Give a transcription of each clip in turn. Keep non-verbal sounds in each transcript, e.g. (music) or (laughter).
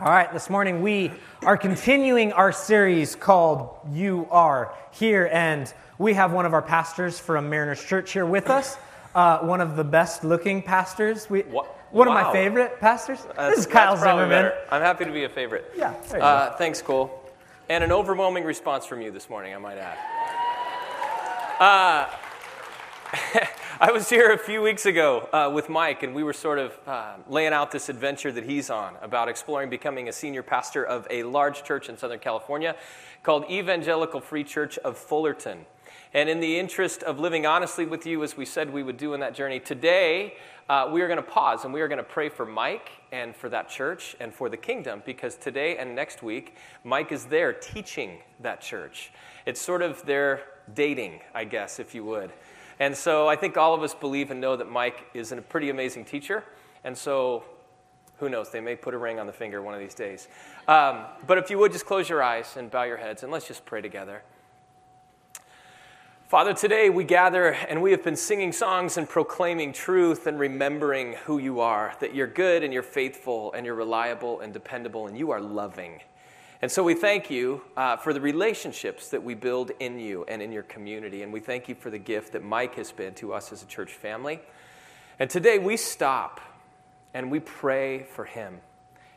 All right, this morning we are continuing our series called You Are Here, and we have one of our pastors from Mariners Church here with us, uh, one of the best looking pastors. We, Wha- one of my favorite pastors. This is Kyle Zimmerman. better. I'm happy to be a favorite. Yeah, there you Uh, thanks, Cole. And an overwhelming response from you this morning, I might add. (laughs) I was here a few weeks ago uh, with Mike, and we were sort of uh, laying out this adventure that he's on about exploring becoming a senior pastor of a large church in Southern California called Evangelical Free Church of Fullerton. And in the interest of living honestly with you, as we said we would do in that journey, today uh, we are going to pause and we are going to pray for Mike and for that church and for the kingdom because today and next week, Mike is there teaching that church. It's sort of their dating, I guess, if you would. And so I think all of us believe and know that Mike is a pretty amazing teacher. And so who knows? They may put a ring on the finger one of these days. Um, but if you would just close your eyes and bow your heads and let's just pray together. Father, today we gather and we have been singing songs and proclaiming truth and remembering who you are, that you're good and you're faithful and you're reliable and dependable and you are loving. And so we thank you uh, for the relationships that we build in you and in your community. And we thank you for the gift that Mike has been to us as a church family. And today we stop and we pray for him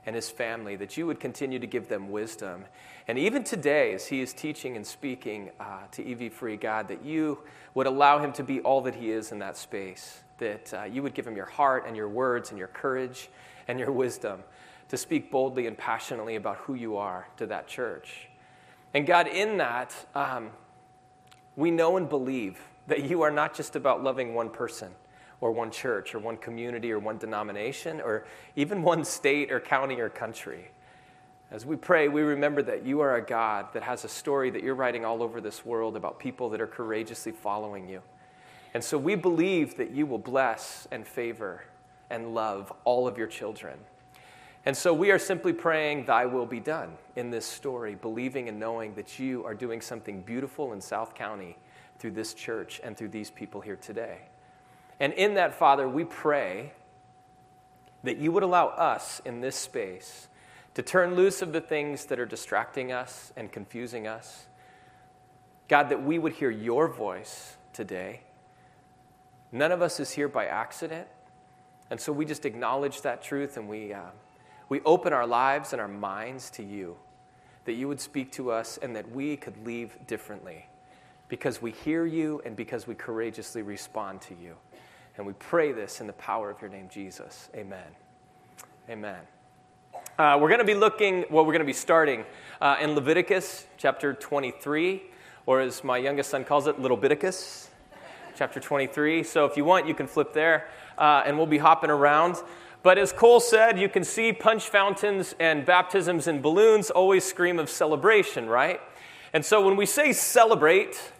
and his family that you would continue to give them wisdom. And even today, as he is teaching and speaking uh, to EV Free, God, that you would allow him to be all that he is in that space, that uh, you would give him your heart and your words and your courage and your wisdom to speak boldly and passionately about who you are to that church. And God, in that, um, we know and believe that you are not just about loving one person or one church or one community or one denomination or even (laughs) one state or county or country. As we pray, we remember that you are a God that has a story that you're writing all over this world about people that are courageously following you. And so we believe that you will bless and favor and love all of your children. And so we are simply praying, Thy will be done in this story, believing and knowing that you are doing something beautiful in South County through this church and through these people here today. And in that, Father, we pray that you would allow us in this space to turn loose of the things that are distracting us and confusing us. God, that we would hear your voice today. None of us is here by accident. And so we just acknowledge that truth and we, uh, we open our lives and our minds to you, that you would speak to us and that we could leave differently because we hear you and because we courageously respond to you. And we pray this in the power of your name, Jesus. Amen. Amen. Uh, we're going to be looking, well, we're going to be starting uh, in Leviticus chapter 23, or as my youngest son calls it, Little Biticus, chapter 23. So if you want, you can flip there, uh, and we'll be hopping around. But as Cole said, you can see punch fountains and baptisms and balloons always scream of celebration, right? And so when we say celebrate,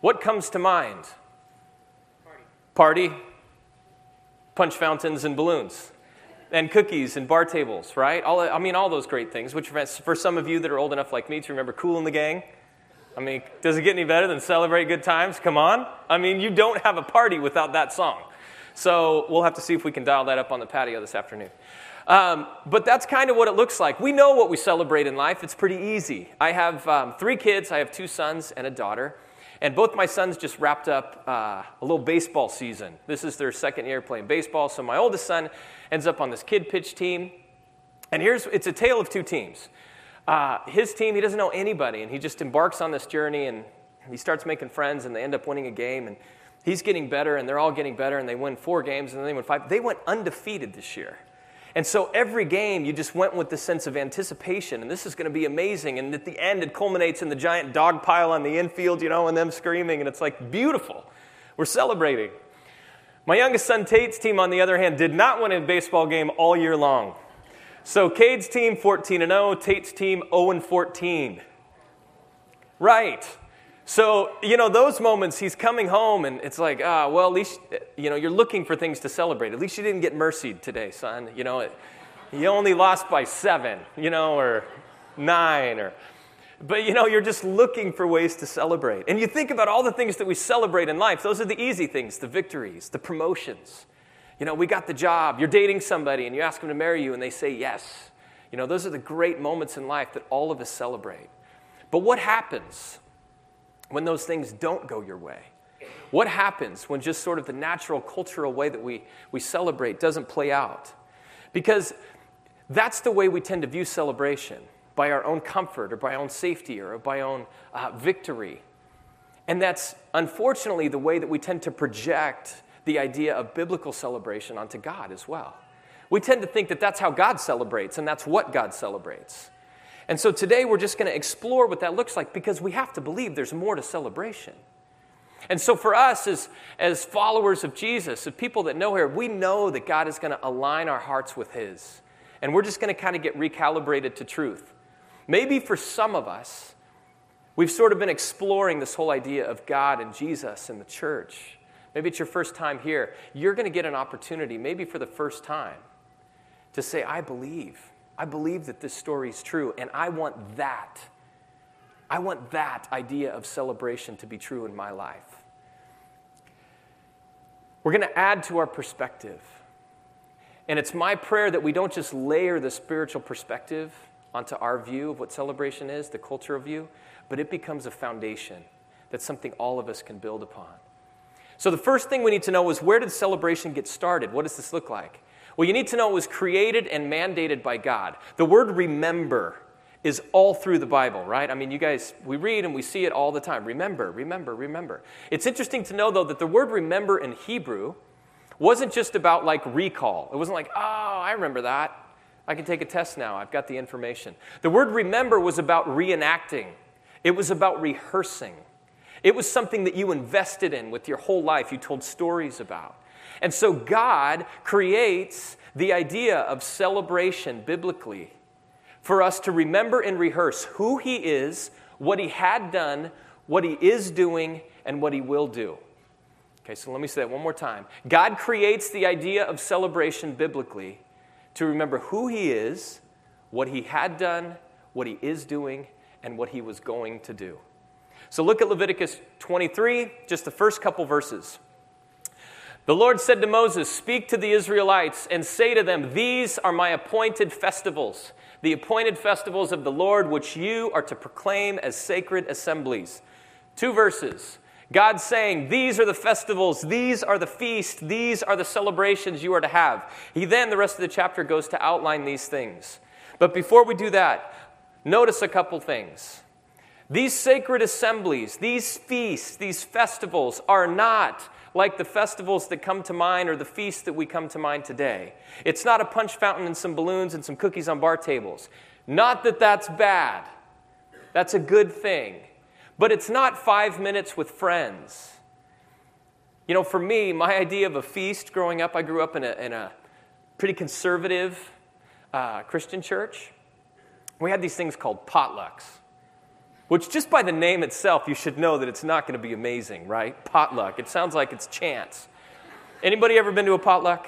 what comes to mind? Party, punch fountains and balloons, and cookies and bar tables, right? All, I mean, all those great things, which for some of you that are old enough like me to remember Kool & the Gang, I mean, does it get any better than Celebrate Good Times? Come on. I mean, you don't have a party without that song. So we'll have to see if we can dial that up on the patio this afternoon. Um, but that's kind of what it looks like. We know what we celebrate in life, it's pretty easy. I have um, three kids, I have two sons and a daughter. And both my sons just wrapped up uh, a little baseball season. This is their second year playing baseball. So my oldest son ends up on this kid pitch team. And here's it's a tale of two teams. Uh, his team, he doesn't know anybody, and he just embarks on this journey and he starts making friends, and they end up winning a game. And he's getting better, and they're all getting better, and they win four games, and then they win five. They went undefeated this year. And so every game, you just went with the sense of anticipation, and this is going to be amazing. And at the end, it culminates in the giant dog pile on the infield, you know, and them screaming, and it's like beautiful. We're celebrating. My youngest son, Tate's team, on the other hand, did not win a baseball game all year long. So Cade's team 14 and 0, Tate's team 0 and 14. Right. So, you know, those moments, he's coming home and it's like, ah, well, at least, you know, you're looking for things to celebrate. At least you didn't get mercied today, son. You know, it, you only lost by seven, you know, or nine, or, but, you know, you're just looking for ways to celebrate. And you think about all the things that we celebrate in life. Those are the easy things, the victories, the promotions. You know, we got the job. You're dating somebody and you ask them to marry you and they say yes. You know, those are the great moments in life that all of us celebrate. But what happens when those things don't go your way? What happens when just sort of the natural cultural way that we, we celebrate doesn't play out? Because that's the way we tend to view celebration by our own comfort or by our own safety or by our own uh, victory. And that's unfortunately the way that we tend to project the idea of biblical celebration onto God as well. We tend to think that that's how God celebrates and that's what God celebrates. And so today we're just going to explore what that looks like because we have to believe there's more to celebration. And so for us as, as followers of Jesus, as people that know here, we know that God is going to align our hearts with His. And we're just going to kind of get recalibrated to truth. Maybe for some of us, we've sort of been exploring this whole idea of God and Jesus and the church. Maybe it's your first time here. You're going to get an opportunity, maybe for the first time, to say, I believe. I believe that this story is true, and I want that. I want that idea of celebration to be true in my life. We're going to add to our perspective. And it's my prayer that we don't just layer the spiritual perspective onto our view of what celebration is, the cultural view, but it becomes a foundation that's something all of us can build upon. So, the first thing we need to know is where did celebration get started? What does this look like? Well, you need to know it was created and mandated by God. The word remember is all through the Bible, right? I mean, you guys, we read and we see it all the time. Remember, remember, remember. It's interesting to know, though, that the word remember in Hebrew wasn't just about like recall. It wasn't like, oh, I remember that. I can take a test now. I've got the information. The word remember was about reenacting, it was about rehearsing. It was something that you invested in with your whole life, you told stories about. And so God creates the idea of celebration biblically for us to remember and rehearse who He is, what He had done, what He is doing, and what He will do. Okay, so let me say that one more time. God creates the idea of celebration biblically to remember who He is, what He had done, what He is doing, and what He was going to do. So look at Leviticus 23, just the first couple verses. The Lord said to Moses, Speak to the Israelites and say to them, These are my appointed festivals the appointed festivals of the Lord, which you are to proclaim as sacred assemblies. Two verses. God saying, These are the festivals, these are the feasts, these are the celebrations you are to have. He then, the rest of the chapter, goes to outline these things. But before we do that, notice a couple things. These sacred assemblies, these feasts, these festivals are not like the festivals that come to mind or the feasts that we come to mind today. It's not a punch fountain and some balloons and some cookies on bar tables. Not that that's bad, that's a good thing. But it's not five minutes with friends. You know, for me, my idea of a feast growing up, I grew up in a, in a pretty conservative uh, Christian church. We had these things called potlucks which just by the name itself, you should know that it's not going to be amazing, right? Potluck. It sounds like it's chance. Anybody ever been to a potluck?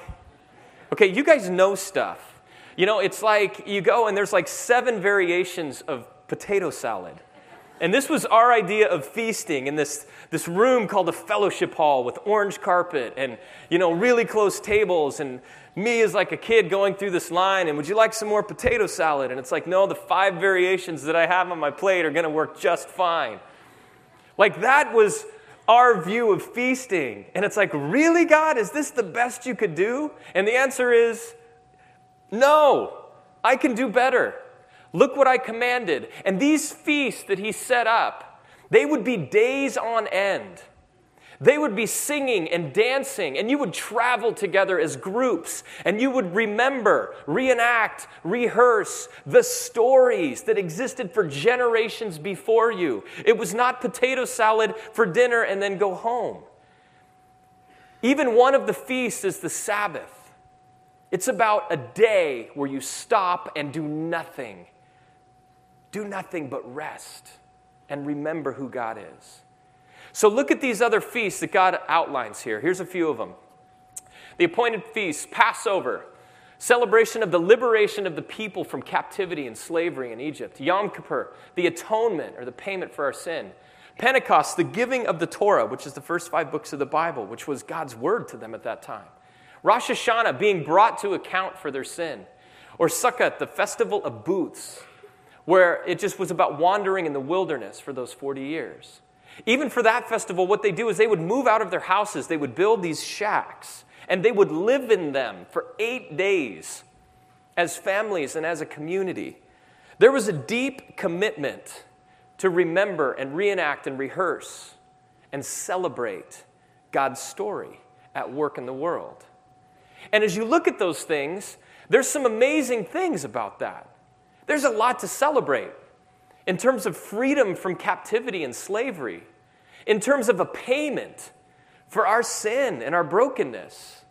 Okay, you guys know stuff. You know, it's like you go and there's like seven variations of potato salad. And this was our idea of feasting in this, this room called a fellowship hall with orange carpet and, you know, really close tables and me as like a kid going through this line and would you like some more potato salad? And it's like, no, the five variations that I have on my plate are going to work just fine. Like that was our view of feasting. And it's like, really, God? Is this the best you could do? And the answer is no, I can do better. Look what I commanded. And these feasts that he set up, they would be days on end. They would be singing and dancing, and you would travel together as groups, and you would remember, reenact, rehearse the stories that existed for generations before you. It was not potato salad for dinner and then go home. Even one of the feasts is the Sabbath. It's about a day where you stop and do nothing. Do nothing but rest and remember who God is. So look at these other feasts that God outlines here. Here's a few of them the appointed feasts, Passover, celebration of the liberation of the people from captivity and slavery in Egypt, Yom Kippur, the atonement or the payment for our sin. Pentecost, the giving of the Torah, which is the first five books of the Bible, which was God's word to them at that time. Rosh Hashanah, being brought to account for their sin. Or Sukkot, the festival of booths, where it just was about wandering in the wilderness for those 40 years. Even for that festival, what they do is they would move out of their houses, they would build these shacks, and they would live in them for eight days as families and as a community. There was a deep commitment to remember and reenact and rehearse and celebrate God's story at work in the world. And as you look at those things, there's some amazing things about that. There's a lot to celebrate in terms of freedom from captivity and slavery, in terms of a payment for our sin and our brokenness,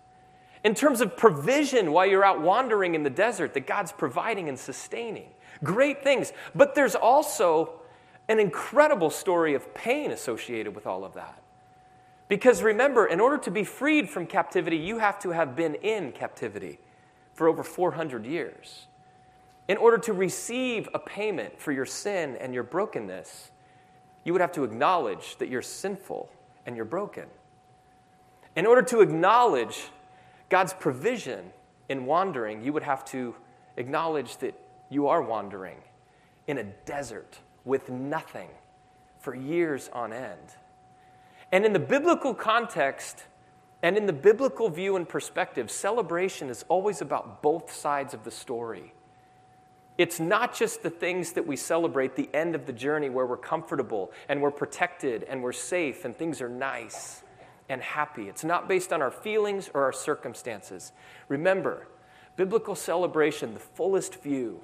in terms of provision while you're out wandering in the desert that God's providing and sustaining. Great things. But there's also an incredible story of pain associated with all of that. Because remember, in order to be freed from captivity, you have to have been in captivity for over 400 years. In order to receive a payment for your sin and your brokenness, you would have to acknowledge that you're sinful and you're broken. In order to acknowledge God's provision in wandering, you would have to acknowledge that you are wandering in a desert with nothing for years on end. And in the biblical context, and in the biblical view and perspective, celebration is always about both sides of the story. It's not just the things that we celebrate, the end of the journey where we're comfortable and we're protected and we're safe and things are nice and happy. It's not based on our feelings or our circumstances. Remember, biblical celebration, the fullest view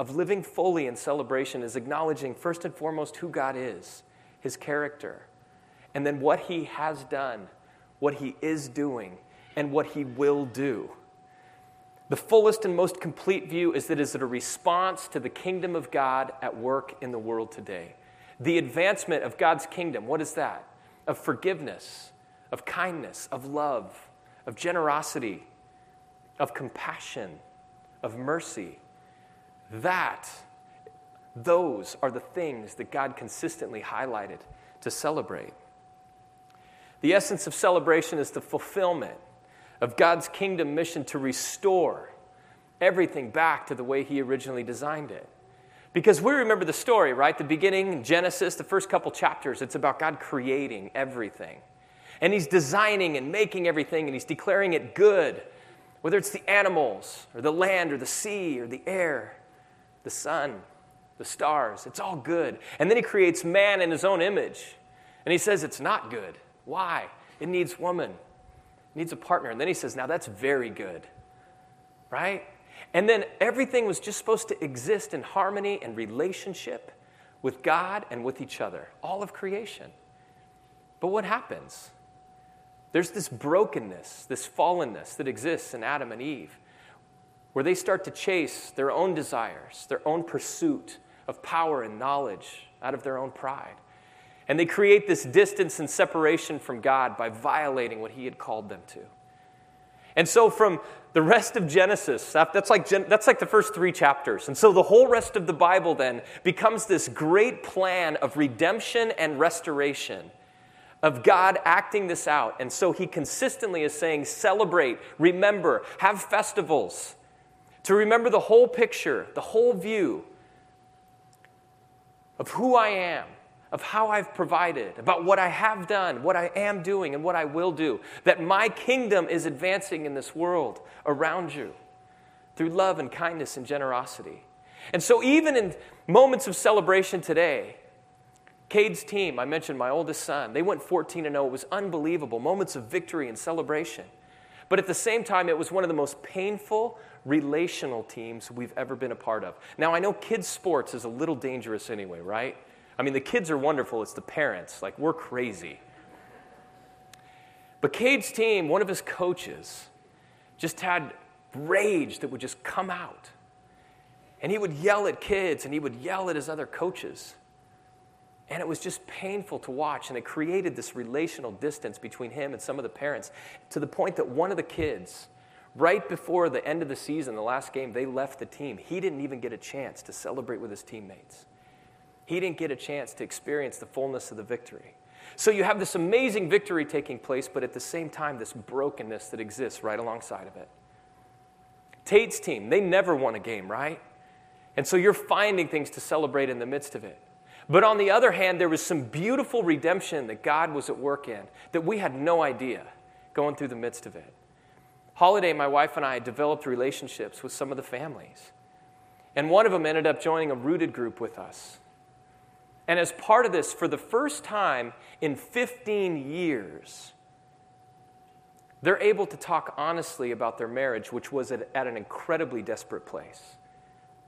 of living fully in celebration, is acknowledging first and foremost who God is, his character and then what he has done, what he is doing, and what he will do. The fullest and most complete view is that it is a response to the kingdom of God at work in the world today. The advancement of God's kingdom, what is that? Of forgiveness, of kindness, of love, of generosity, of compassion, of mercy. That, those are the things that God consistently highlighted to celebrate. The essence of celebration is the fulfillment of God's kingdom mission to restore everything back to the way He originally designed it. Because we remember the story, right? The beginning, Genesis, the first couple chapters, it's about God creating everything. And He's designing and making everything, and He's declaring it good, whether it's the animals, or the land, or the sea, or the air, the sun, the stars. It's all good. And then He creates man in His own image, and He says it's not good. Why? It needs woman, needs a partner. And then he says, Now that's very good, right? And then everything was just supposed to exist in harmony and relationship with God and with each other, all of creation. But what happens? There's this brokenness, this fallenness that exists in Adam and Eve, where they start to chase their own desires, their own pursuit of power and knowledge out of their own pride. And they create this distance and separation from God by violating what He had called them to. And so, from the rest of Genesis, that's like, that's like the first three chapters. And so, the whole rest of the Bible then becomes this great plan of redemption and restoration, of God acting this out. And so, He consistently is saying, celebrate, remember, have festivals, to remember the whole picture, the whole view of who I am of how I've provided, about what I have done, what I am doing, and what I will do. That my kingdom is advancing in this world around you through love and kindness and generosity. And so, even in moments of celebration today, Cade's team, I mentioned my oldest son, they went 14 0. It was unbelievable. Moments of victory and celebration. But at the same time, it was one of the most painful relational teams we've ever been a part of. Now, I know kids' sports is a little dangerous anyway, right? I mean, the kids are wonderful, it's the parents. Like, we're crazy. But Cade's team, one of his coaches, just had rage that would just come out. And he would yell at kids and he would yell at his other coaches. And it was just painful to watch. And it created this relational distance between him and some of the parents to the point that one of the kids, right before the end of the season, the last game, they left the team. He didn't even get a chance to celebrate with his teammates. He didn't get a chance to experience the fullness of the victory. So you have this amazing victory taking place, but at the same time, this brokenness that exists right alongside of it. Tate's team, they never won a game, right? And so you're finding things to celebrate in the midst of it. But on the other hand, there was some beautiful redemption that God was at work in that we had no idea going through the midst of it. Holiday, my wife and I developed relationships with some of the families. And one of them ended up joining a rooted group with us. And as part of this, for the first time in 15 years, they're able to talk honestly about their marriage, which was at, at an incredibly desperate place,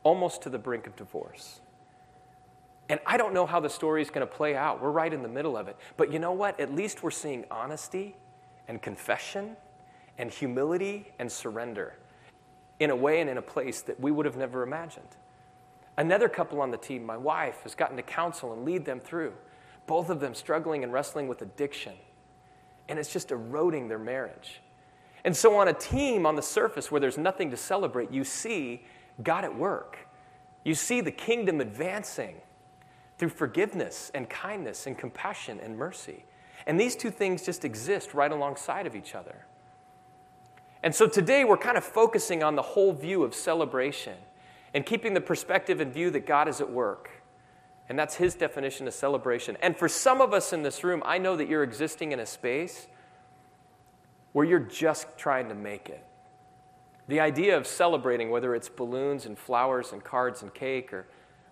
almost to the brink of divorce. And I don't know how the story is going to play out. We're right in the middle of it. But you know what? At least we're seeing honesty and confession and humility and surrender in a way and in a place that we would have never imagined. Another couple on the team, my wife, has gotten to counsel and lead them through, both of them struggling and wrestling with addiction. And it's just eroding their marriage. And so, on a team on the surface where there's nothing to celebrate, you see God at work. You see the kingdom advancing through forgiveness and kindness and compassion and mercy. And these two things just exist right alongside of each other. And so today we're kind of focusing on the whole view of celebration and keeping the perspective and view that God is at work. And that's his definition of celebration. And for some of us in this room, I know that you're existing in a space where you're just trying to make it. The idea of celebrating, whether it's balloons and flowers and cards and cake, or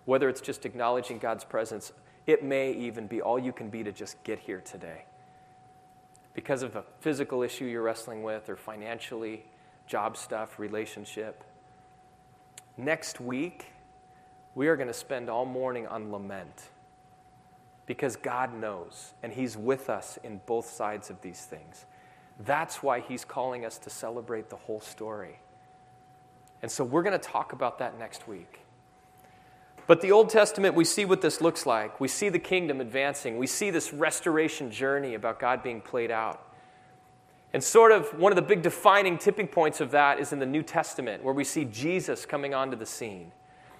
whether it's just acknowledging God's presence, it may even be all you can be to just get here today because of a physical issue you're wrestling with, or financially, job stuff, relationship. Next week, we are going to spend all morning on lament because God knows and He's with us in both sides of these things. That's why He's calling us to celebrate the whole story. And so we're going to talk about that next week. But the Old Testament, we see what this looks like. We see the kingdom advancing. We see this restoration journey about God being played out. And sort of one of the big defining tipping points of that is in the New Testament, where we see Jesus coming onto the scene.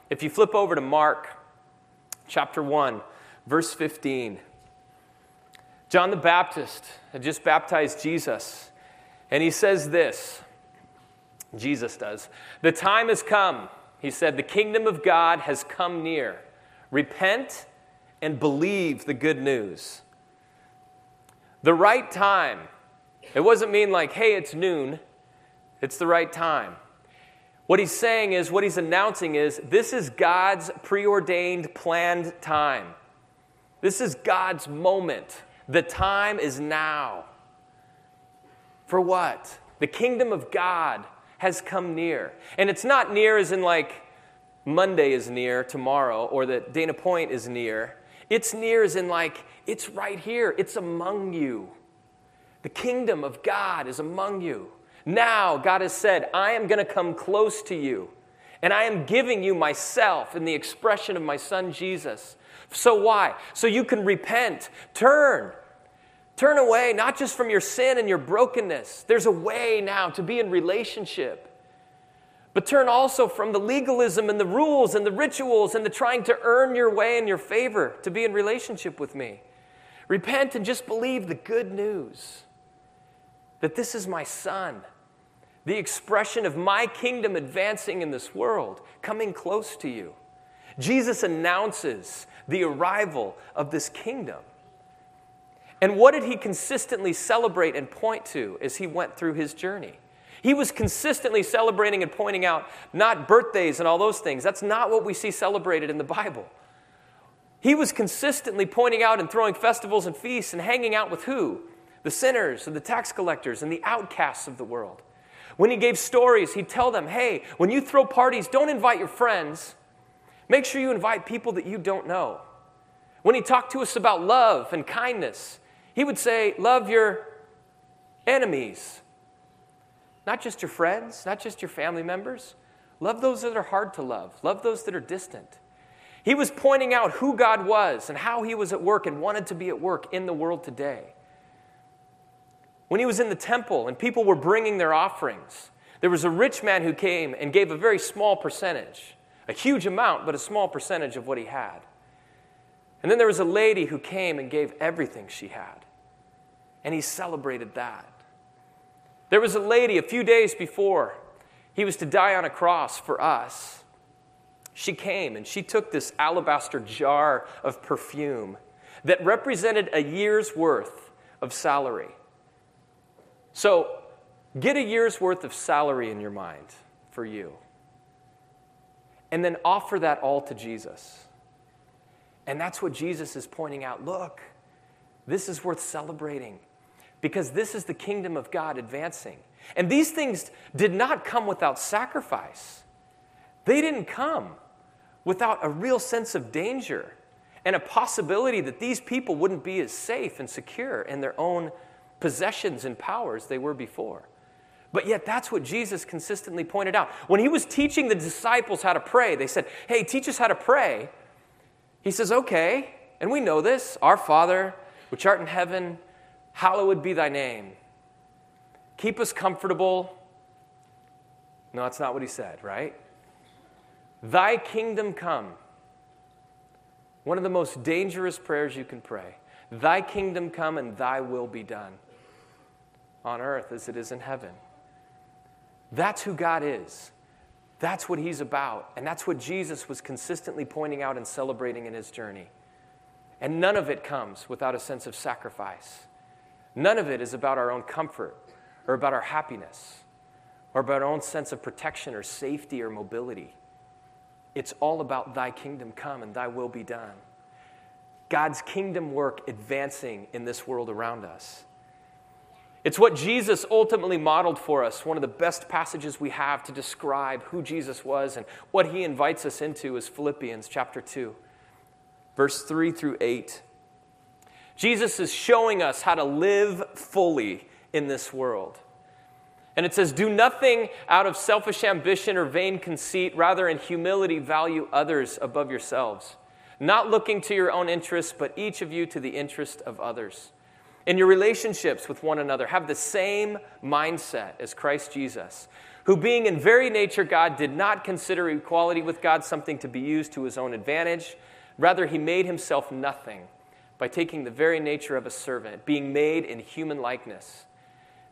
If you flip over to Mark chapter 1, verse 15, John the Baptist had just baptized Jesus, and he says this Jesus does, The time has come he said, The kingdom of God has come near. Repent and believe the good news. The right time. It wasn't mean like, hey, it's noon. It's the right time. What he's saying is, what he's announcing is, this is God's preordained, planned time. This is God's moment. The time is now. For what? The kingdom of God has come near. And it's not near as in like Monday is near tomorrow or that Dana Point is near. It's near as in like it's right here, it's among you. The kingdom of God is among you. Now, God has said, I am going to come close to you, and I am giving you myself in the expression of my son Jesus. So, why? So you can repent, turn, Turn away, not just from your sin and your brokenness. There's a way now to be in relationship. But turn also from the legalism and the rules and the rituals and the trying to earn your way in your favor to be in relationship with me. Repent and just believe the good news that this is my son, the expression of my kingdom advancing in this world, coming close to you. Jesus announces the arrival of this kingdom. And what did he consistently celebrate and point to as he went through his journey? He was consistently celebrating and pointing out not birthdays and all those things. That's not what we see celebrated in the Bible. He was consistently pointing out and throwing festivals and feasts and hanging out with who? The sinners and the tax collectors and the outcasts of the world. When he gave stories, he'd tell them, hey, when you throw parties, don't invite your friends. Make sure you invite people that you don't know. When he talked to us about love and kindness, he would say, Love your enemies. Not just your friends, not just your family members. Love those that are hard to love, love those that are distant. He was pointing out who God was and how he was at work and wanted to be at work in the world today. When he was in the temple and people were bringing their offerings, there was a rich man who came and gave a very small percentage, a huge amount, but a small percentage of what he had. And then there was a lady who came and gave everything she had and he celebrated that. There was a lady a few days before. He was to die on a cross for us. She came and she took this alabaster jar of perfume that represented a year's worth of salary. So, get a year's worth of salary in your mind for you. And then offer that all to Jesus. And that's what Jesus is pointing out. Look, this is worth celebrating because this is the kingdom of God advancing. And these things did not come without sacrifice, they didn't come without a real sense of danger and a possibility that these people wouldn't be as safe and secure in their own possessions and powers they were before. But yet, that's what Jesus consistently pointed out. When he was teaching the disciples how to pray, they said, Hey, teach us how to pray. He says, Okay, and we know this Our Father, which art in heaven, hallowed be thy name. Keep us comfortable. No, that's not what he said, right? Thy kingdom come. One of the most dangerous prayers you can pray. Thy kingdom come and thy will be done on earth as it is in heaven. That's who God is. That's what he's about. And that's what Jesus was consistently pointing out and celebrating in his journey. And none of it comes without a sense of sacrifice. None of it is about our own comfort or about our happiness or about our own sense of protection or safety or mobility. It's all about thy kingdom come and thy will be done. God's kingdom work advancing in this world around us. It's what Jesus ultimately modeled for us, one of the best passages we have to describe who Jesus was and what he invites us into is Philippians chapter 2, verse 3 through 8. Jesus is showing us how to live fully in this world. And it says, Do nothing out of selfish ambition or vain conceit, rather, in humility, value others above yourselves, not looking to your own interests, but each of you to the interest of others. In your relationships with one another, have the same mindset as Christ Jesus, who, being in very nature God, did not consider equality with God something to be used to his own advantage. Rather, he made himself nothing by taking the very nature of a servant, being made in human likeness.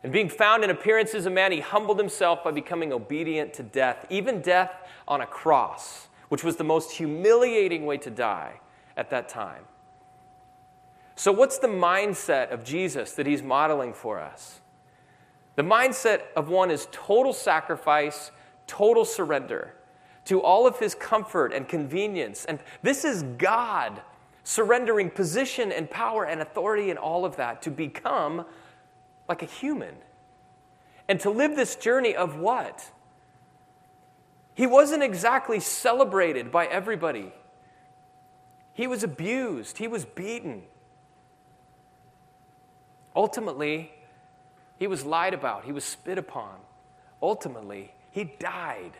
And being found in appearance as a man, he humbled himself by becoming obedient to death, even death on a cross, which was the most humiliating way to die at that time. So, what's the mindset of Jesus that he's modeling for us? The mindset of one is total sacrifice, total surrender to all of his comfort and convenience. And this is God surrendering position and power and authority and all of that to become like a human. And to live this journey of what? He wasn't exactly celebrated by everybody. He was abused, he was beaten, Ultimately, he was lied about, he was spit upon. Ultimately, he died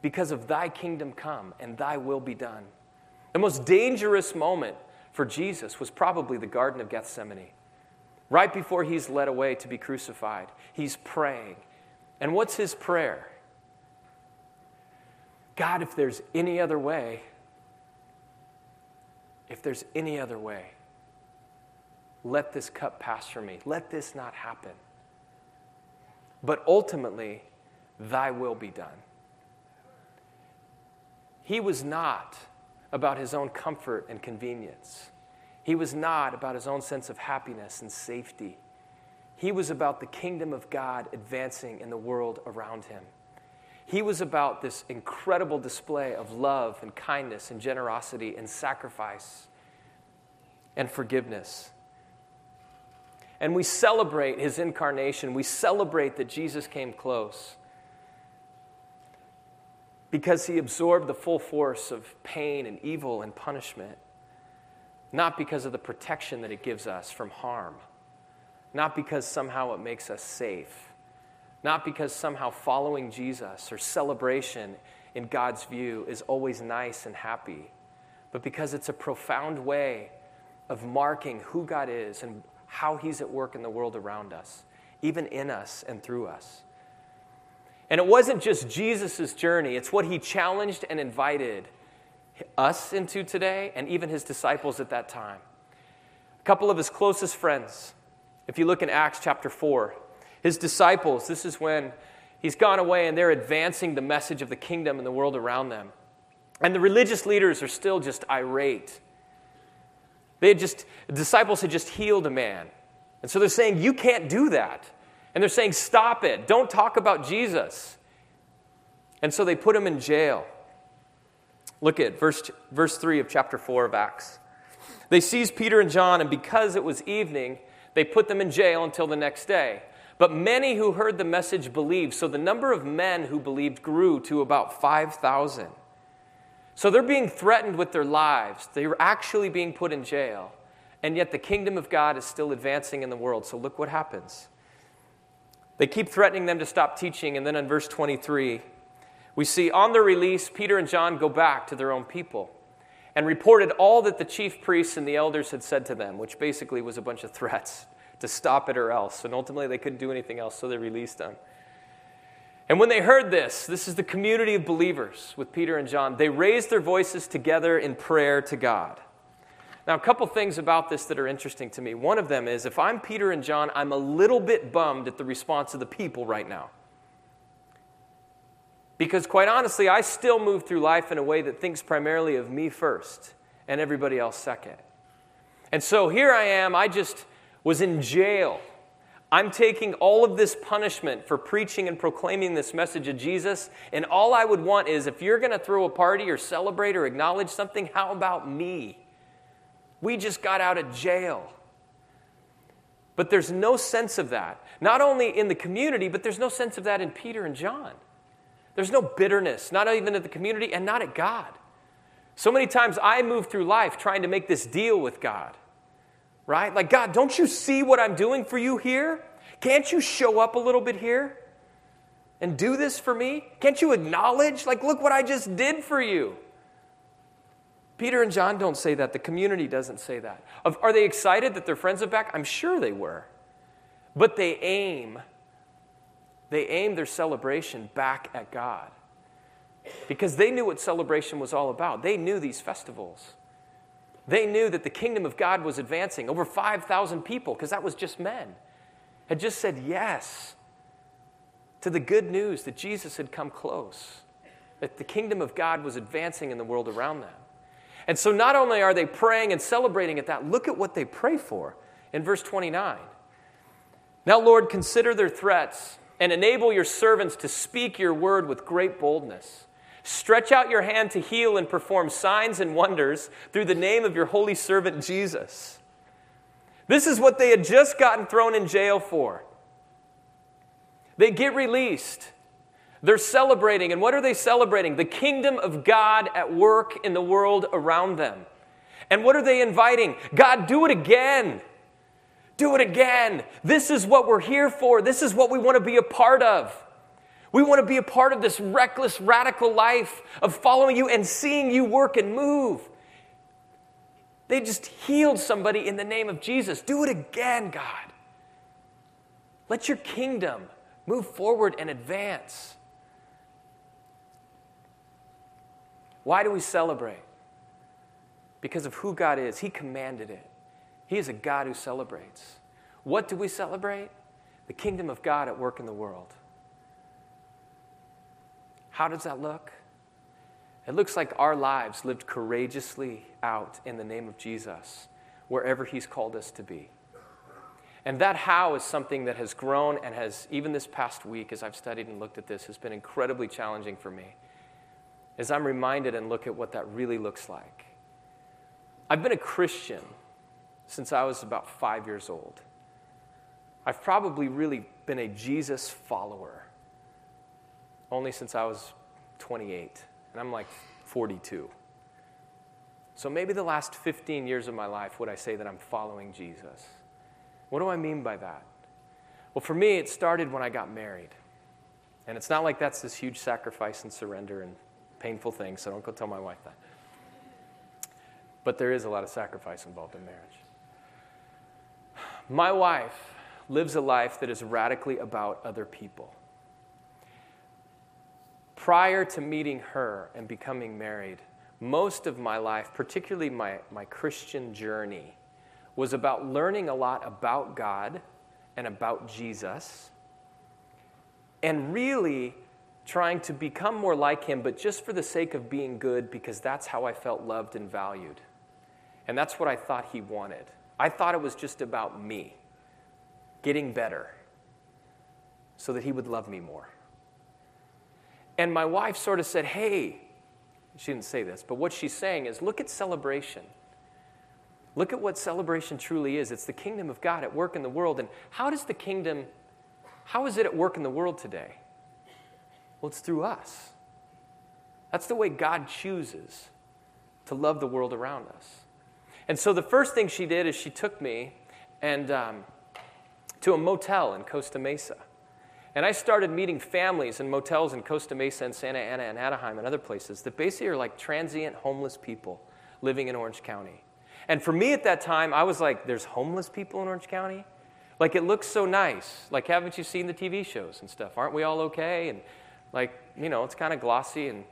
because of thy kingdom come and thy will be done. The most dangerous moment for Jesus was probably the Garden of Gethsemane. Right before he's led away to be crucified, he's praying. And what's his prayer? God, if there's any other way, if there's any other way, let this cup pass from me. Let this not happen. But ultimately, thy will be done. He was not about his own comfort and convenience. He was not about his own sense of happiness and safety. He was about the kingdom of God advancing in the world around him. He was about this incredible display of love and kindness and generosity and sacrifice and forgiveness and we celebrate his incarnation. We celebrate that Jesus came close because he absorbed the full force of pain and evil and punishment, not because of the protection that it gives us from harm, not because somehow it makes us safe, not because somehow following Jesus or celebration in God's view is always nice and happy, but because it's a profound way of marking who God is and how He's at work in the world around us, even in us and through us. And it wasn't just Jesus' journey, it's what He challenged and invited us into today and even His disciples at that time. A couple of His closest friends, if you look in Acts chapter 4, His disciples, this is when He's gone away and they're advancing the message of the kingdom in the world around them. And the religious leaders are still just irate. They had just, the disciples had just healed a man. And so they're saying, You can't do that. And they're saying, Stop it. Don't talk about Jesus. And so they put him in jail. Look at verse, verse 3 of chapter 4 of Acts. They seized Peter and John, and because it was evening, they put them in jail until the next day. But many who heard the message believed, so the number of men who believed grew to about 5,000. So they're being threatened with their lives. They're actually being put in jail. And yet the kingdom of God is still advancing in the world. So look what happens. They keep threatening them to stop teaching. And then in verse 23, we see on their release, Peter and John go back to their own people and reported all that the chief priests and the elders had said to them, which basically was a bunch of threats (laughs) to stop it or else. And ultimately, they couldn't do anything else, so they released them. And when they heard this, this is the community of believers with Peter and John, they raised their voices together in prayer to God. Now, a couple things about this that are interesting to me. One of them is if I'm Peter and John, I'm a little bit bummed at the response of the people right now. Because, quite honestly, I still move through life in a way that thinks primarily of me first and everybody else second. And so here I am, I just was in jail. I'm taking all of this punishment for preaching and proclaiming this message of Jesus, and all I would want is if you're going to throw a party or celebrate or acknowledge something, how about me? We just got out of jail. But there's no sense of that, not only in the community, but there's no sense of that in Peter and John. There's no bitterness, not even at the community and not at God. So many times I move through life trying to make this deal with God right? Like, God, don't you see what I'm doing for you here? Can't you show up a little bit here and do this for me? Can't you acknowledge, like, look what I just did for you? Peter and John don't say that. The community doesn't say that. Are they excited that their friends are back? I'm sure they were. But they aim, they aim their celebration back at God. Because they knew what celebration was all about. They knew these festivals. They knew that the kingdom of God was advancing. Over 5,000 people, because that was just men, had just said yes to the good news that Jesus had come close, that the kingdom of God was advancing in the world around them. And so not only are they praying and celebrating at that, look at what they pray for in verse 29. Now, Lord, consider their threats and enable your servants to speak your word with great boldness. Stretch out your hand to heal and perform signs and wonders through the name of your holy servant Jesus. This is what they had just gotten thrown in jail for. They get released. They're celebrating. And what are they celebrating? The kingdom of God at work in the world around them. And what are they inviting? God, do it again. Do it again. This is what we're here for. This is what we want to be a part of. We want to be a part of this reckless, radical life of following you and seeing you work and move. They just healed somebody in the name of Jesus. Do it again, God. Let your kingdom move forward and advance. Why do we celebrate? Because of who God is. He commanded it. He is a God who celebrates. What do we celebrate? The kingdom of God at work in the world. How does that look? It looks like our lives lived courageously out in the name of Jesus, wherever He's called us to be. And that how is something that has grown and has, even this past week, as I've studied and looked at this, has been incredibly challenging for me. As I'm reminded and look at what that really looks like. I've been a Christian since I was about five years old. I've probably really been a Jesus follower only since I was 28, and I'm like 42. So maybe the last 15 years of my life would I say that I'm following Jesus. What do I mean by that? Well, for me, it started when I got married. And it's not like that's this huge sacrifice and surrender and painful thing, so don't go tell my wife that. But there is a lot of sacrifice involved in marriage. My wife lives a life that is radically about other people prior to meeting her and becoming married, most of my life, particularly my, my Christian journey, was about learning a lot about God and about Jesus and really trying to become more like him, but just for the sake of being good, because that's how I felt loved and valued. And that's what I thought he wanted. I thought it was just about me getting better so that he would love me more. And my wife sort of said, Hey, she didn't say this, but what she's saying is look at celebration. Look at what celebration truly is. It's the kingdom of God at work in the world. And how does the kingdom, how is it at work in the world today? Well, it's through us. That's the way God chooses to love the world around us. And so the first thing she did is she took me and um, to a motel in Costa Mesa. And I started meeting families in motels in Costa Mesa and Santa Ana and Anaheim and other places that basically are like transient homeless people living in Orange County. And for me at that time, I was like, there's homeless people in Orange County? Like, it looks so nice. Like, haven't you seen the TV shows and stuff? Aren't we all okay? And, like, you know, it's kind of glossy. And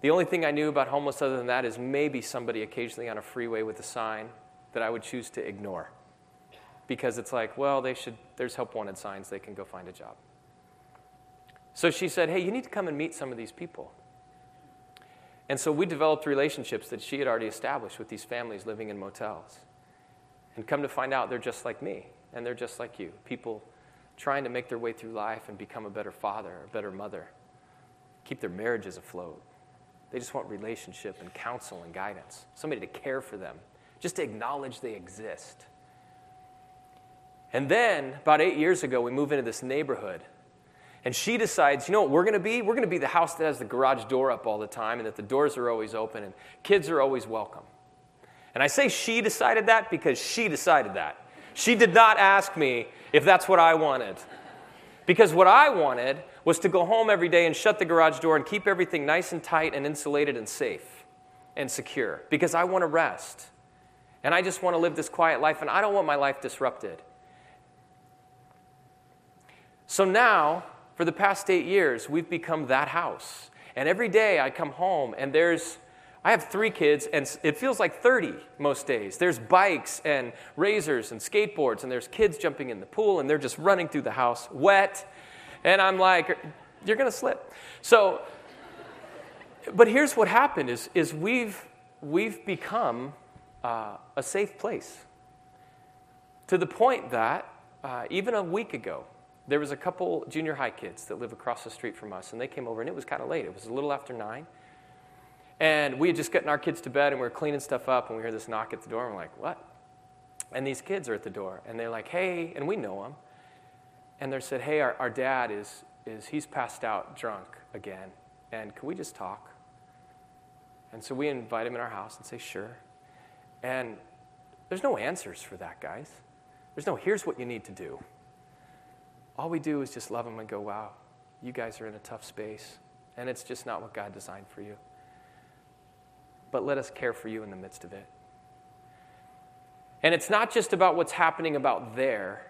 the only thing I knew about homeless other than that is maybe somebody occasionally on a freeway with a sign that I would choose to ignore. Because it's like, well, they should, there's help wanted signs, they can go find a job. So she said, hey, you need to come and meet some of these people. And so we developed relationships that she had already established with these families living in motels. And come to find out, they're just like me, and they're just like you. People trying to make their way through life and become a better father, a better mother, keep their marriages afloat. They just want relationship and counsel and guidance, somebody to care for them, just to acknowledge they exist. And then, about eight years ago, we move into this neighborhood and she decides, you know what we're going to be? We're going to be the house that has the garage door up all the time and that the doors are always open and kids are always welcome. And I say she decided that because she decided that. She did not ask me if that's what I wanted. Because what I wanted was to go home every day and shut the garage door and keep everything nice and tight and insulated and safe and secure. Because I want to rest. And I just want to live this quiet life and I don't want my life disrupted. So now, for the past eight years, we've become that house. And every day I come home and there's, I have three kids and it feels like 30 most days. There's bikes and razors and skateboards and there's kids jumping in the pool and they're just running through the house wet. And I'm like, you're going to slip. So, but here's what happened is, is we've, we've become uh, a safe place to the point that uh, even a week ago, there was a couple junior high kids that live across the street from us, and they came over, and it was kind of late. It was a little after nine. And we had just gotten our kids to bed, and we were cleaning stuff up, and we heard this knock at the door, and we're like, what? And these kids are at the door, and they're like, hey, and we know them. And they said, hey, our, our dad is, is, he's passed out drunk again, and can we just talk? And so we invite him in our house and say, sure. And there's no answers for that, guys. There's no, here's what you need to do. All we do is just love them and go, wow, you guys are in a tough space, and it's just not what God designed for you. But let us care for you in the midst of it. And it's not just about what's happening about there.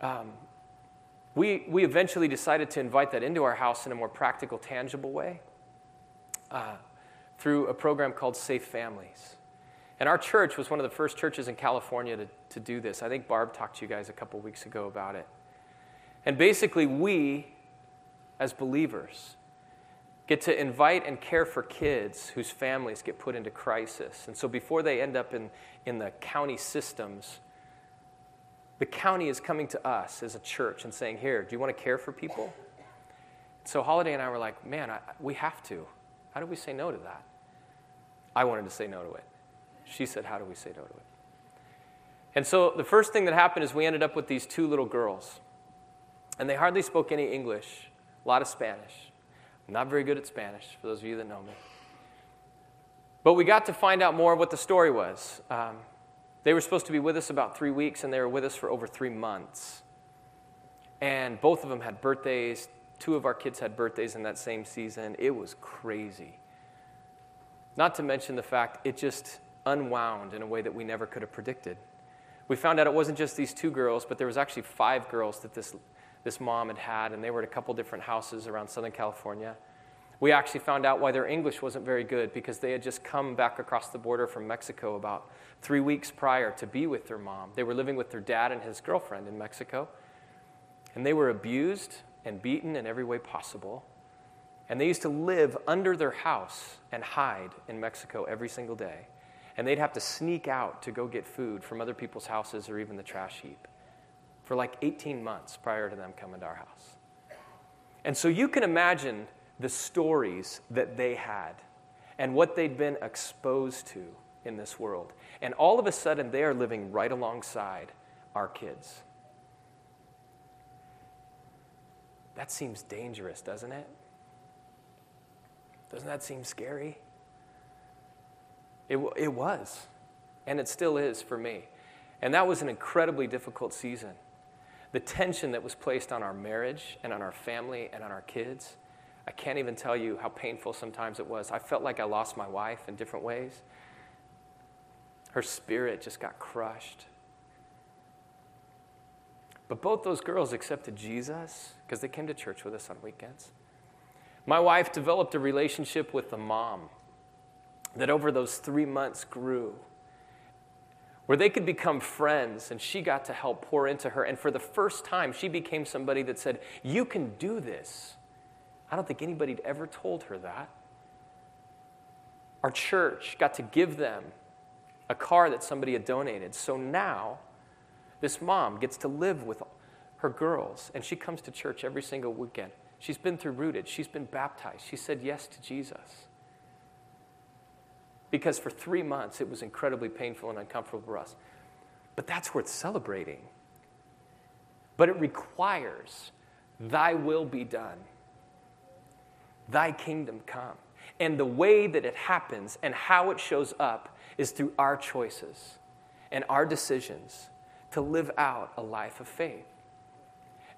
Um, we, we eventually decided to invite that into our house in a more practical, tangible way uh, through a program called Safe Families. And our church was one of the first churches in California to, to do this. I think Barb talked to you guys a couple weeks ago about it. And basically, we, as believers, get to invite and care for kids whose families get put into crisis. And so before they end up in, in the county systems, the county is coming to us as a church and saying, Here, do you want to care for people? So Holiday and I were like, Man, I, we have to. How do we say no to that? I wanted to say no to it. She said, How do we say no to it? And so the first thing that happened is we ended up with these two little girls. And they hardly spoke any English, a lot of Spanish. I'm not very good at Spanish, for those of you that know me. But we got to find out more of what the story was. Um, they were supposed to be with us about three weeks, and they were with us for over three months. And both of them had birthdays. Two of our kids had birthdays in that same season. It was crazy. Not to mention the fact it just unwound in a way that we never could have predicted. We found out it wasn't just these two girls, but there was actually five girls that this, this mom had had, and they were at a couple different houses around Southern California. We actually found out why their English wasn't very good because they had just come back across the border from Mexico about three weeks prior to be with their mom. They were living with their dad and his girlfriend in Mexico. And they were abused and beaten in every way possible. And they used to live under their house and hide in Mexico every single day. And they'd have to sneak out to go get food from other people's houses or even the trash heap for like 18 months prior to them coming to our house. And so you can imagine the stories that they had and what they'd been exposed to in this world. And all of a sudden, they are living right alongside our kids. That seems dangerous, doesn't it? Doesn't that seem scary? It, it was, and it still is for me. And that was an incredibly difficult season. The tension that was placed on our marriage and on our family and on our kids, I can't even tell you how painful sometimes it was. I felt like I lost my wife in different ways. Her spirit just got crushed. But both those girls accepted Jesus because they came to church with us on weekends. My wife developed a relationship with the mom that over those three months grew where they could become friends and she got to help pour into her. And for the first time, she became somebody that said, You can do this. I don't think anybody had ever told her that. Our church got to give them a car that somebody had donated. So now, this mom gets to live with her girls, and she comes to church every single weekend. She's been through rooted, she's been baptized, she said yes to Jesus because for three months it was incredibly painful and uncomfortable for us. But that's worth celebrating. But it requires thy will be done, thy kingdom come. And the way that it happens and how it shows up is through our choices and our decisions to live out a life of faith.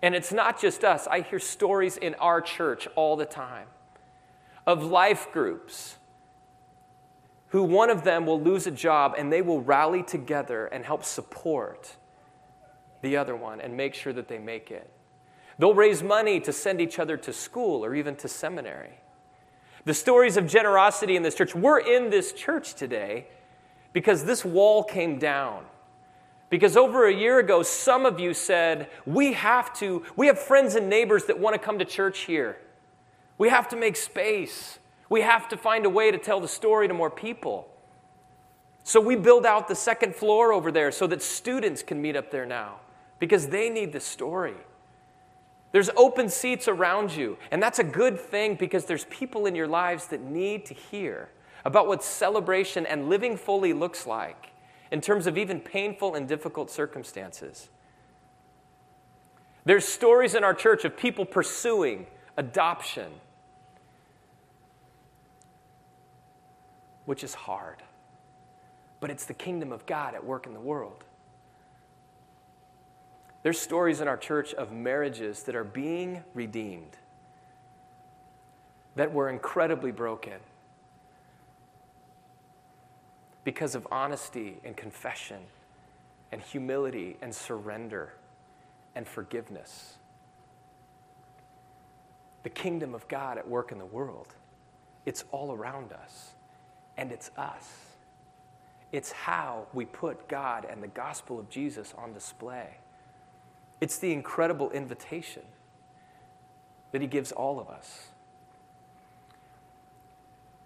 And it's not just us. I hear stories in our church all the time of life groups who one of them will lose a job and they will rally together and help support the other one and make sure that they make it. They'll raise money to send each other to school or even to seminary. The stories of generosity in this church, we're in this church today because this wall came down. Because over a year ago, some of you said, We have to, we have friends and neighbors that want to come to church here. We have to make space. We have to find a way to tell the story to more people. So we build out the second floor over there so that students can meet up there now because they need the story. There's open seats around you, and that's a good thing because there's people in your lives that need to hear about what celebration and living fully looks like in terms of even painful and difficult circumstances. There's stories in our church of people pursuing adoption which is hard. But it's the kingdom of God at work in the world. There's stories in our church of marriages that are being redeemed, that were incredibly broken because of honesty and confession and humility and surrender and forgiveness. The kingdom of God at work in the world, it's all around us and it's us. It's how we put God and the gospel of Jesus on display. It's the incredible invitation that He gives all of us.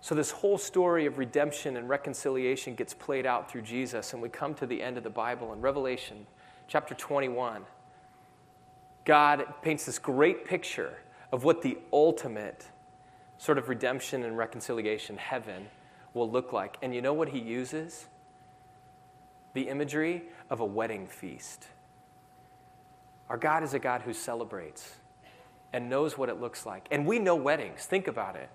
So, this whole story of redemption and reconciliation gets played out through Jesus, and we come to the end of the Bible in Revelation chapter 21. God paints this great picture of what the ultimate sort of redemption and reconciliation, heaven, will look like. And you know what he uses? The imagery of a wedding feast. Our God is a God who celebrates and knows what it looks like. And we know weddings. Think about it.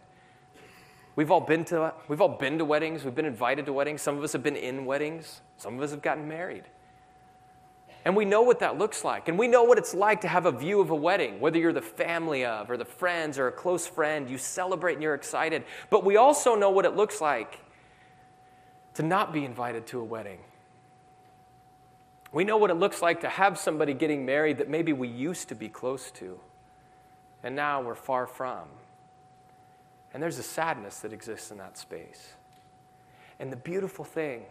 We've all been to we've all been to weddings, we've been invited to weddings, some of us have been in weddings, some of us have gotten married. And we know what that looks like. And we know what it's like to have a view of a wedding, whether you're the family of, or the friends, or a close friend. You celebrate and you're excited. But we also know what it looks like to not be invited to a wedding. We know what it looks like to have somebody getting married that maybe we used to be close to, and now we're far from. And there's a sadness that exists in that space. And the beautiful thing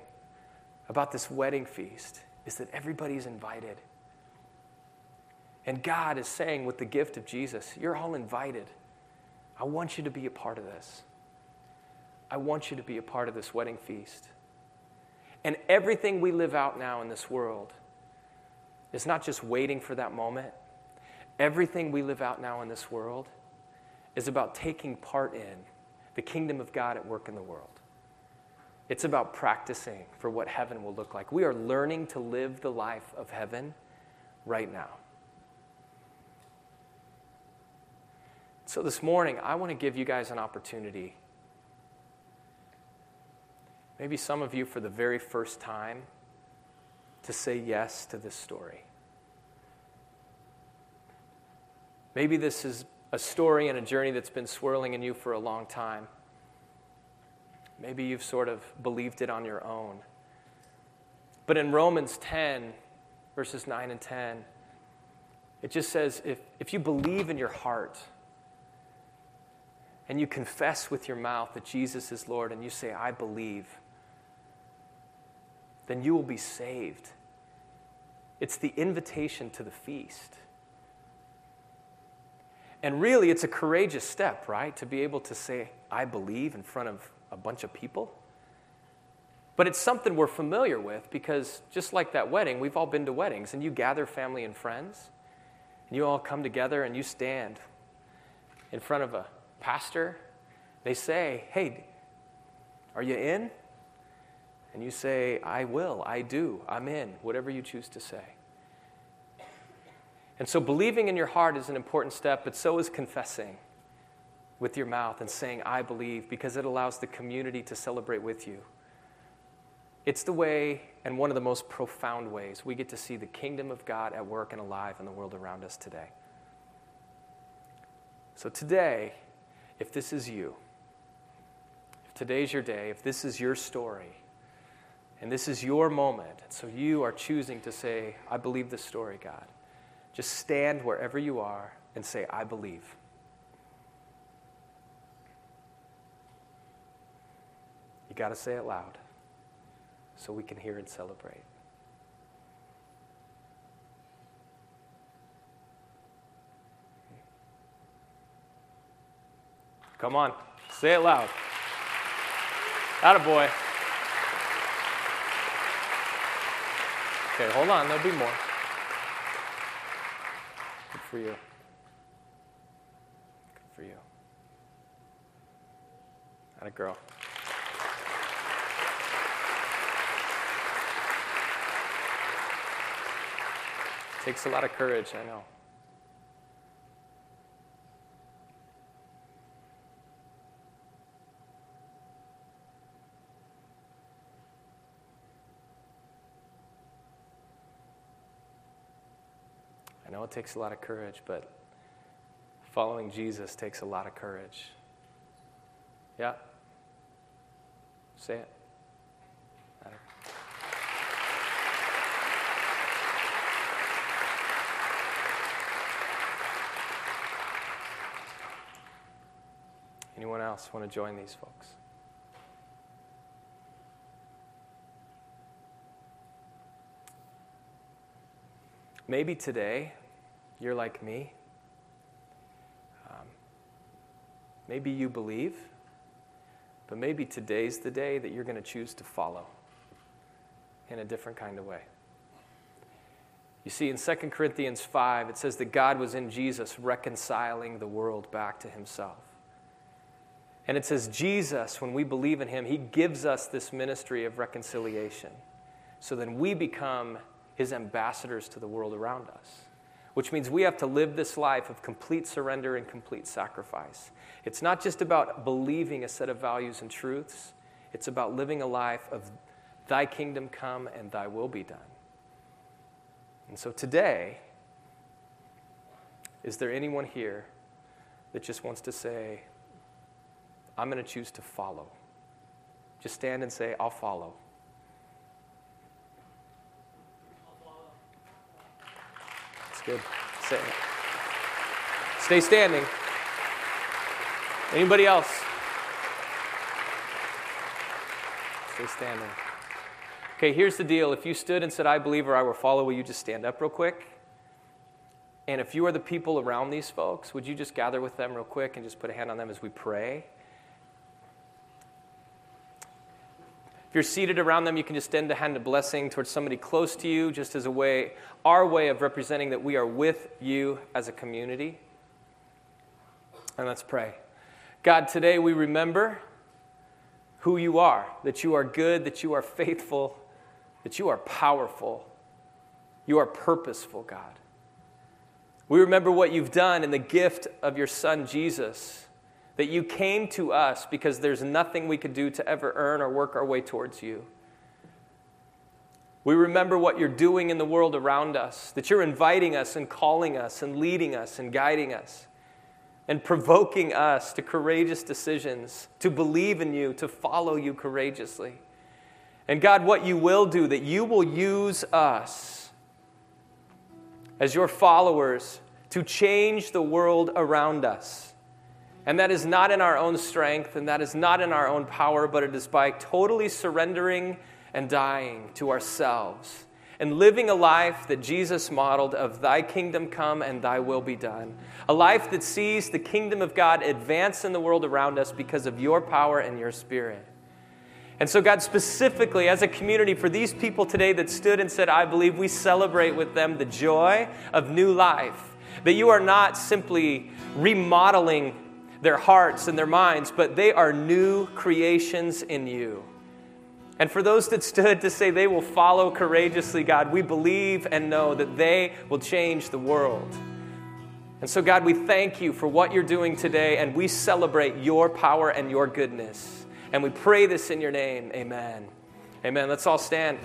about this wedding feast is that everybody's invited. And God is saying, with the gift of Jesus, you're all invited. I want you to be a part of this. I want you to be a part of this wedding feast. And everything we live out now in this world is not just waiting for that moment. Everything we live out now in this world is about taking part in the kingdom of God at work in the world. It's about practicing for what heaven will look like. We are learning to live the life of heaven right now. So, this morning, I want to give you guys an opportunity. Maybe some of you, for the very first time, to say yes to this story. Maybe this is a story and a journey that's been swirling in you for a long time. Maybe you've sort of believed it on your own. But in Romans 10, verses 9 and 10, it just says if, if you believe in your heart and you confess with your mouth that Jesus is Lord and you say, I believe, then you will be saved. It's the invitation to the feast. And really, it's a courageous step, right? To be able to say, I believe in front of a bunch of people. But it's something we're familiar with because just like that wedding, we've all been to weddings and you gather family and friends and you all come together and you stand in front of a pastor. They say, Hey, are you in? And you say, I will, I do, I'm in, whatever you choose to say. And so believing in your heart is an important step, but so is confessing with your mouth and saying, I believe, because it allows the community to celebrate with you. It's the way, and one of the most profound ways, we get to see the kingdom of God at work and alive in the world around us today. So, today, if this is you, if today's your day, if this is your story, and this is your moment, so you are choosing to say, I believe this story, God. Just stand wherever you are and say, I believe. You got to say it loud so we can hear and celebrate. Come on, say it loud. Attaboy. Okay, hold on, there'll be more Good for you. Good for you. Not a girl. Takes a lot of courage, I know. I know it takes a lot of courage, but following Jesus takes a lot of courage. Yeah? Say it. Matter. Anyone else want to join these folks? Maybe today you're like me. Um, maybe you believe, but maybe today's the day that you're going to choose to follow in a different kind of way. You see, in 2 Corinthians 5, it says that God was in Jesus reconciling the world back to himself. And it says, Jesus, when we believe in him, he gives us this ministry of reconciliation. So then we become his ambassadors to the world around us which means we have to live this life of complete surrender and complete sacrifice. It's not just about believing a set of values and truths, it's about living a life of thy kingdom come and thy will be done. And so today, is there anyone here that just wants to say, I'm going to choose to follow? Just stand and say, I'll follow. That's good. Stay, stay standing. Anybody else? Stay standing. Okay, here's the deal. If you stood and said, I believe or I will follow, will you just stand up real quick? And if you are the people around these folks, would you just gather with them real quick and just put a hand on them as we pray? If you're seated around them, you can just extend a hand of blessing towards somebody close to you, just as a way, our way of representing that we are with you as a community. And let's pray. God, today we remember who you are, that you are good, that you are faithful, that you are powerful, you are purposeful, God. We remember what you've done in the gift of your Son, Jesus, that you came to us because there's nothing we could do to ever earn or work our way towards you. We remember what you're doing in the world around us, that you're inviting us and calling us and leading us and guiding us and provoking us to courageous decisions, to believe in you, to follow you courageously. And God, what you will do, that you will use us as your followers to change the world around us. And that is not in our own strength and that is not in our own power, but it is by totally surrendering and dying to ourselves and living a life that Jesus modeled of thy kingdom come and thy will be done. A life that sees the kingdom of God advance in the world around us because of your power and your spirit. And so, God, specifically as a community, for these people today that stood and said, I believe, we celebrate with them the joy of new life. That you are not simply remodeling their hearts and their minds, but they are new creations in you. And for those that stood to say they will follow courageously, God, we believe and know that they will change the world. And so, God, we thank you for what you're doing today, and we celebrate your power and your goodness. And we pray this in your name. Amen. Amen. Let's all stand.